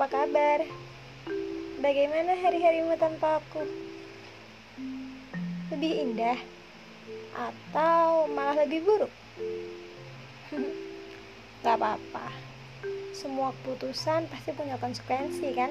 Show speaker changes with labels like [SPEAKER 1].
[SPEAKER 1] apa kabar? Bagaimana hari-harimu tanpa aku? Lebih indah? Atau malah lebih buruk? Gak apa-apa Semua keputusan pasti punya konsekuensi kan?